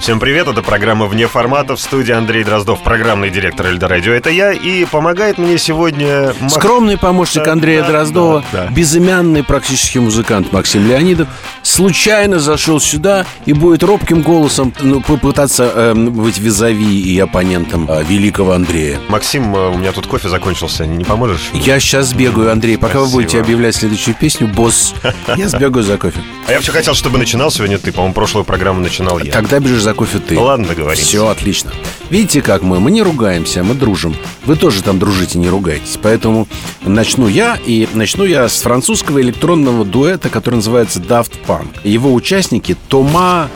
Всем привет, это программа «Вне формата» в студии Андрей Дроздов, программный директор Эльдорадио. Это я, и помогает мне сегодня... Мак- Скромный помощник Андрея да, Дроздова, да, да. безымянный практически музыкант Максим Леонидов, случайно зашел сюда и будет робким голосом ну, попытаться эм, быть визави и оппонентом э, великого Андрея. Максим, э, у меня тут кофе закончился, не поможешь? Я сейчас сбегаю, Андрей, пока вы Спасибо. будете объявлять следующую песню, босс, я сбегаю за кофе. А я вообще хотел, чтобы начинал сегодня ты, по-моему, прошлую программу начинал я. Тогда бежишь за кофе ты. Ладно, договорились. Все отлично. Видите, как мы? Мы не ругаемся, мы дружим. Вы тоже там дружите, не ругайтесь. Поэтому начну я, и начну я с французского электронного дуэта, который называется Daft Punk. Его участники Тома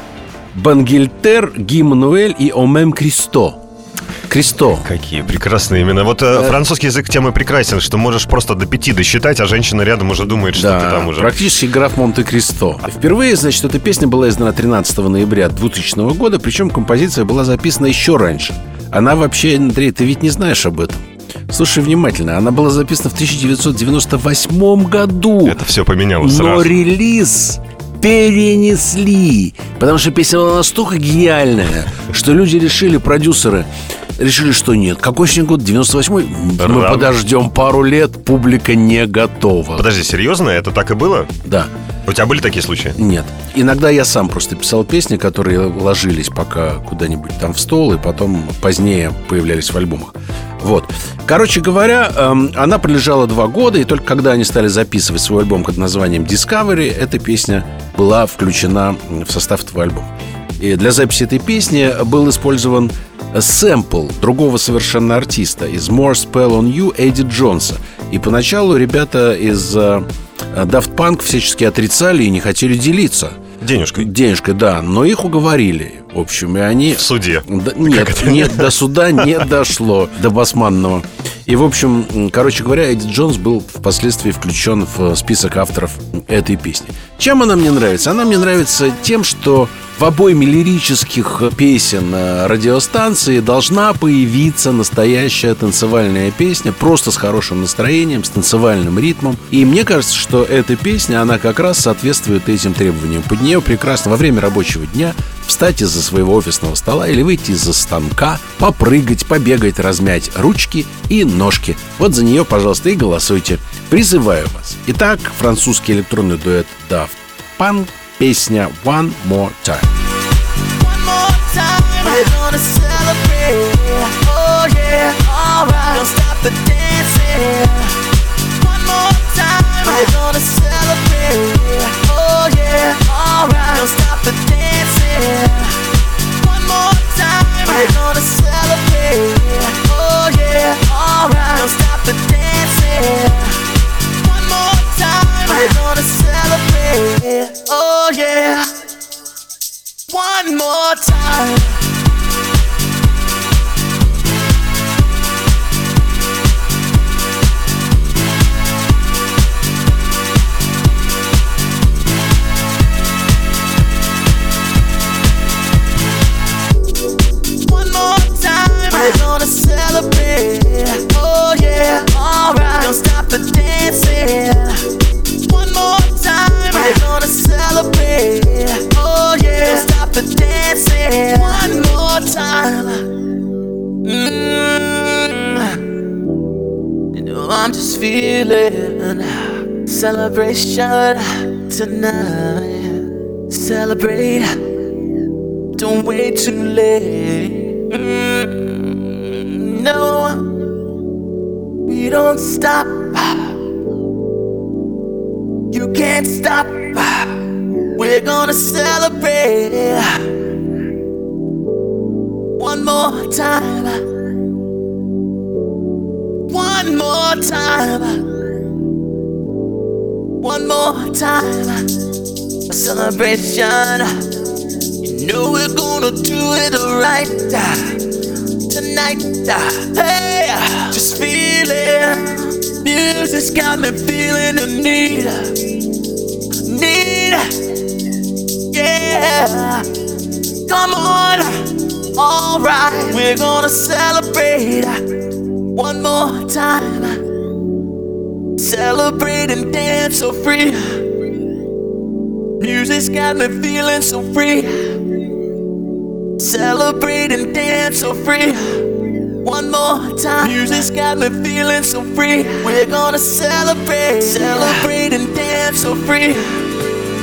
Бангельтер, Ги Мануэль и Омем Кристо. Кристо. Какие прекрасные имена. Вот э, французский язык тем и прекрасен, что можешь просто до пяти досчитать, а женщина рядом уже думает, что ты Да, там уже. практически граф Монте-Кристо. Впервые, значит, эта песня была издана 13 ноября 2000 года, причем композиция была записана еще раньше. Она вообще, Андрей, ты ведь не знаешь об этом. Слушай внимательно, она была записана в 1998 году. Это все поменяло Но сразу. релиз перенесли. Потому что песня была настолько гениальная, что люди решили, продюсеры, решили, что нет. Какой сегодня год? 98-й? Мы Рано. подождем пару лет, публика не готова. Подожди, серьезно? Это так и было? Да. У тебя были такие случаи? Нет. Иногда я сам просто писал песни, которые ложились пока куда-нибудь там в стол, и потом позднее появлялись в альбомах. Вот. Короче говоря, эм, она пролежала два года, и только когда они стали записывать свой альбом под названием Discovery, эта песня была включена в состав этого альбома. И для записи этой песни был использован сэмпл другого совершенно артиста из More Spell on You Эдди Джонса. И поначалу ребята из э, Daft Punk всячески отрицали и не хотели делиться Денежкой. денежкой, да, но их уговорили. В общем, и они... В суде. Да, нет, нет, до суда не дошло, до Басманного. И, в общем, короче говоря, Эдди Джонс был впоследствии включен в список авторов этой песни. Чем она мне нравится? Она мне нравится тем, что в обойме лирических песен э, радиостанции должна появиться настоящая танцевальная песня, просто с хорошим настроением, с танцевальным ритмом. И мне кажется, что эта песня, она как раз соответствует этим требованиям. Под нее прекрасно во время рабочего дня встать из-за своего офисного стола или выйти из-за станка, попрыгать, побегать, размять ручки и ножки. Вот за нее, пожалуйста, и голосуйте. Призываю вас. Итак, французский электронный дуэт Daft Punk, песня One More Time. One more time, we're gonna celebrate. Oh yeah, alright. Don't stop the dancing. One more time. The dancing. One more time. Mm. You know I'm just feeling celebration tonight. Celebrate. Don't wait too late. Mm, no, we don't stop. You can't stop. We're gonna celebrate one more time. One more time. One more time. A celebration. You know we're gonna do it right tonight. Hey, just feel it. Music's got me feeling the need, need. Yeah. Come on, alright, we're gonna celebrate one more time. Celebrate and dance so free. Music's got me feeling so free. Celebrate and dance so free. One more time. Music's got me feeling so free. We're gonna celebrate, celebrate and dance so free.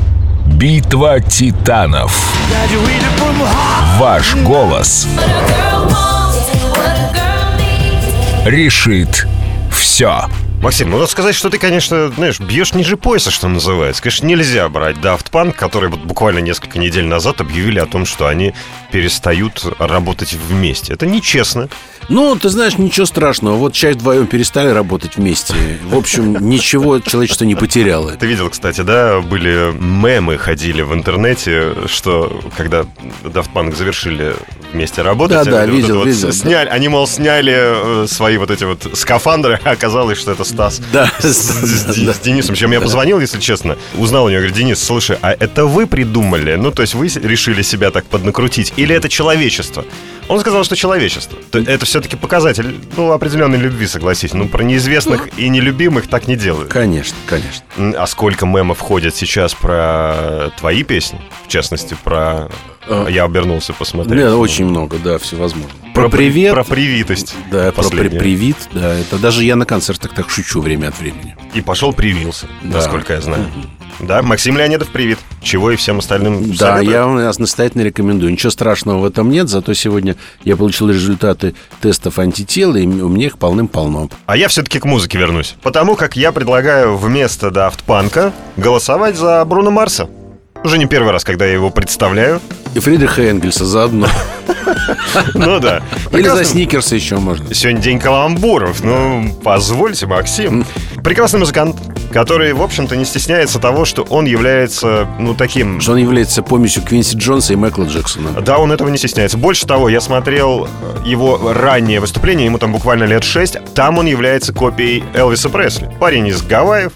Битва титанов. Ваш голос решит все. Максим, ну надо сказать, что ты, конечно, знаешь, бьешь ниже пояса, что называется. Конечно, нельзя брать Daft Punk, которые вот буквально несколько недель назад объявили о том, что они перестают работать вместе. Это нечестно. Ну, ты знаешь, ничего страшного. Вот часть вдвоем перестали работать вместе. В общем, ничего человечество не потеряло. Ты видел, кстати, да, были мемы ходили в интернете, что когда Daft Punk завершили вместе работать, вот это видел, вот видел, сняли, они, мол, сняли э, свои вот эти вот скафандры, а оказалось, что это Стас. Да, С, с- с Денисом. Чем я позвонил, если честно, узнал у него, говорю, Денис, слушай, а это вы придумали? Ну, то есть вы решили себя так поднакрутить? Или это человечество? Он сказал, что человечество. То- Это все-таки показатель, ну, определенной любви, согласись. Ну, про неизвестных и нелюбимых так не делают. Конечно, конечно. А сколько мемов ходят сейчас про твои песни? В частности, про. «Я обернулся посмотреть». Нет, очень много, да, всевозможно. Про, Про привет. Про привитость. Да, про при- последнее. привит, да. Это даже я на концертах так шучу время от времени. И пошел привился, Да. насколько я знаю. Да, Максим Леонидов, привет. Чего и всем остальным Да, советую. я вам настоятельно рекомендую. Ничего страшного в этом нет, зато сегодня я получил результаты тестов антител, и у меня их полным-полно. А я все-таки к музыке вернусь. Потому как я предлагаю вместо Daft Панка голосовать за Бруно Марса. Уже не первый раз, когда я его представляю. И Фридриха Энгельса заодно. Ну да. Или за сникерсы еще можно. Сегодня день каламбуров. Ну, позвольте, Максим. Прекрасный музыкант, который, в общем-то, не стесняется того, что он является, ну, таким... Что он является помесью Квинси Джонса и Майкла Джексона. Да, он этого не стесняется. Больше того, я смотрел э, его раннее выступление, ему там буквально лет шесть. Там он является копией Элвиса Пресли. Парень из Гавайев,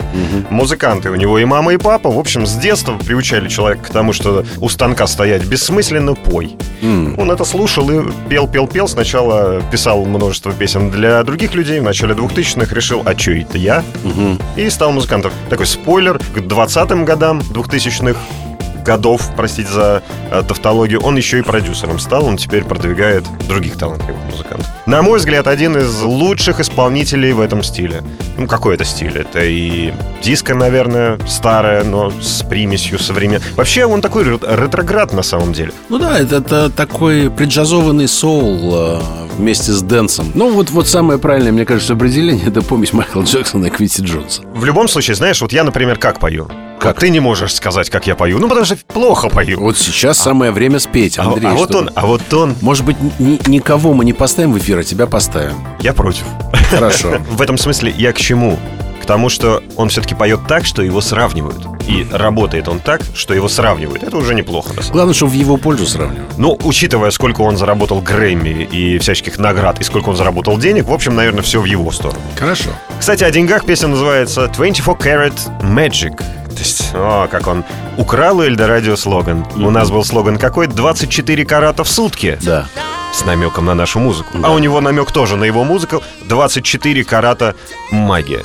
музыканты у него и мама, и папа. В общем, с детства приучали человека к тому, что у станка стоять бессмысленно, пой. Он это слушал и пел, пел, пел. Сначала писал множество песен для других людей. В начале 2000-х решил, а что это я? И стал музыкантом. Такой спойлер, к 20-м годам 2000-х годов, простите за э, тавтологию, он еще и продюсером стал. Он теперь продвигает других талантливых музыкантов. На мой взгляд, один из лучших исполнителей в этом стиле. Ну, какой это стиль? Это и диско, наверное, старое, но с примесью современной. Вообще, он такой рет- ретроград на самом деле. Ну да, это, это такой преджазованный соул э, вместе с дэнсом. Ну вот, вот самое правильное, мне кажется, определение Это помесь Майкла Джексона и Квинси Джонса. В любом случае, знаешь, вот я, например, как пою? Как? Вот ты не можешь сказать, как я пою. Ну, потому что плохо пою. Вот сейчас самое время спеть, А, Андрей. а вот чтобы- он, а вот он, Может быть, ни- никого мы не поставим в эфир, а тебя поставим. я против. Хорошо. В этом смысле я к чему? К тому, что он все-таки поет так, что его сравнивают. И работает он так, что его сравнивают. Это уже неплохо. Главное, чтобы в его пользу сравнивать. Ну, учитывая, сколько он заработал Грэмми и всяческих наград, и сколько он заработал денег, в общем, наверное, все в его сторону. Хорошо. Кстати, о деньгах песня называется 24 Karat Magic. То есть, о, как он украл у Эльдорадио слоган. У нас был слоган какой? 24 карата в сутки. Да. С намеком на нашу музыку. А у него намек тоже на его музыку. 24 карата магия.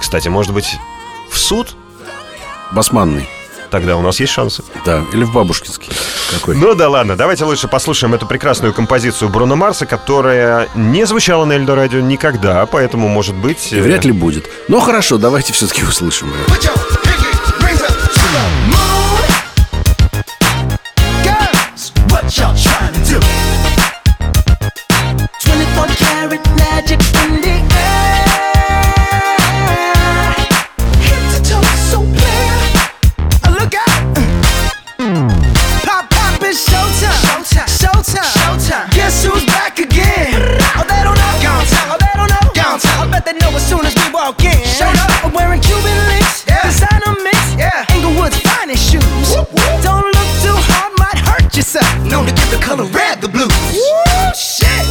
Кстати, может быть, в суд? Басманный. Тогда у нас есть шансы. Да, или в Бабушкинский. Какой? Ну да ладно, давайте лучше послушаем эту прекрасную композицию Бруно Марса, которая не звучала на Эльдо Радио никогда, поэтому, может быть... И вряд ли будет. Но хорошо, давайте все-таки услышим ее. As we walk in. Showed up. I'm wearing Cuban links. Yeah. Designer mix. Yeah. Inglewood's finest shoes. Don't look too hard, might hurt yourself. Known to give the color red the blues. Woo, shit.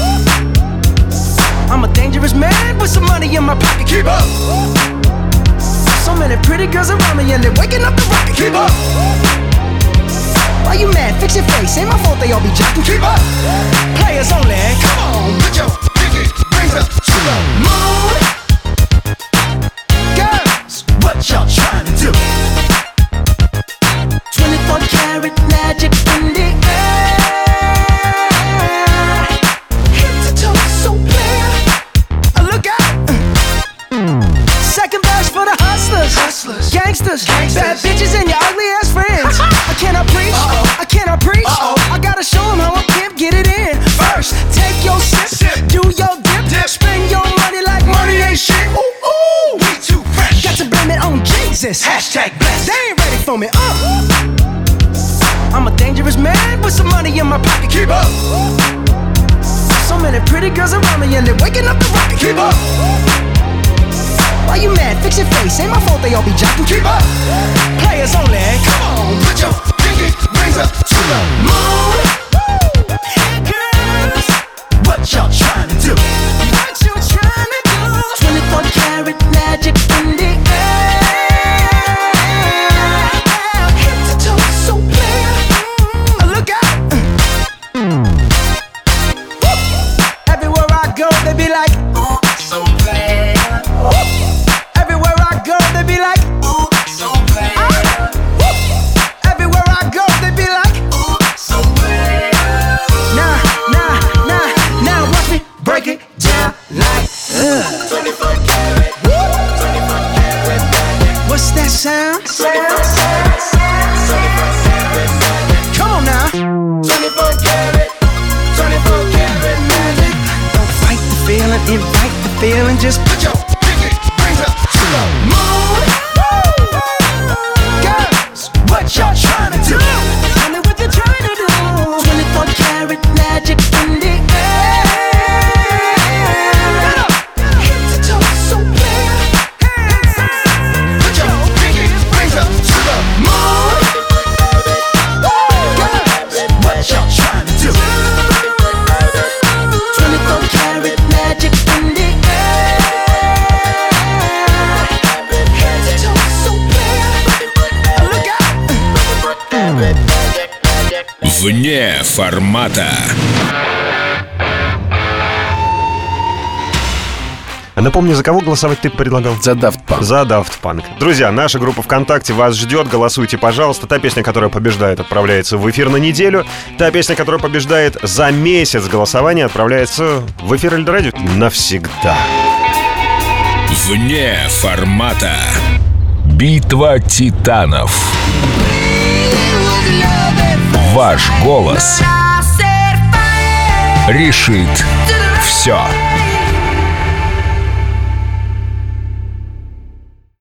I'm a dangerous man with some money in my pocket. Keep up. So many pretty girls around me and they're waking up the rocket. Keep up. Why you mad? Fix your face. Ain't my fault they all be jocking. Keep up. Players only. Come on, Me. I'm a dangerous man with some money in my pocket. Keep up. So many pretty girls around me and they're waking up the rocket. Keep up. Why you mad? Fix your face. Ain't my fault they all be jocking. Keep up. Players only. Feeling, invite the feeling. Just put your Вне формата. А Напомни, за кого голосовать ты предлагал? За Daft Punk. За Daft Punk. Друзья, наша группа ВКонтакте вас ждет. Голосуйте, пожалуйста. Та песня, которая побеждает, отправляется в эфир на неделю. Та песня, которая побеждает за месяц голосования, отправляется в эфир Эльдо Радио навсегда. Вне формата. Битва титанов. Ваш голос решит все.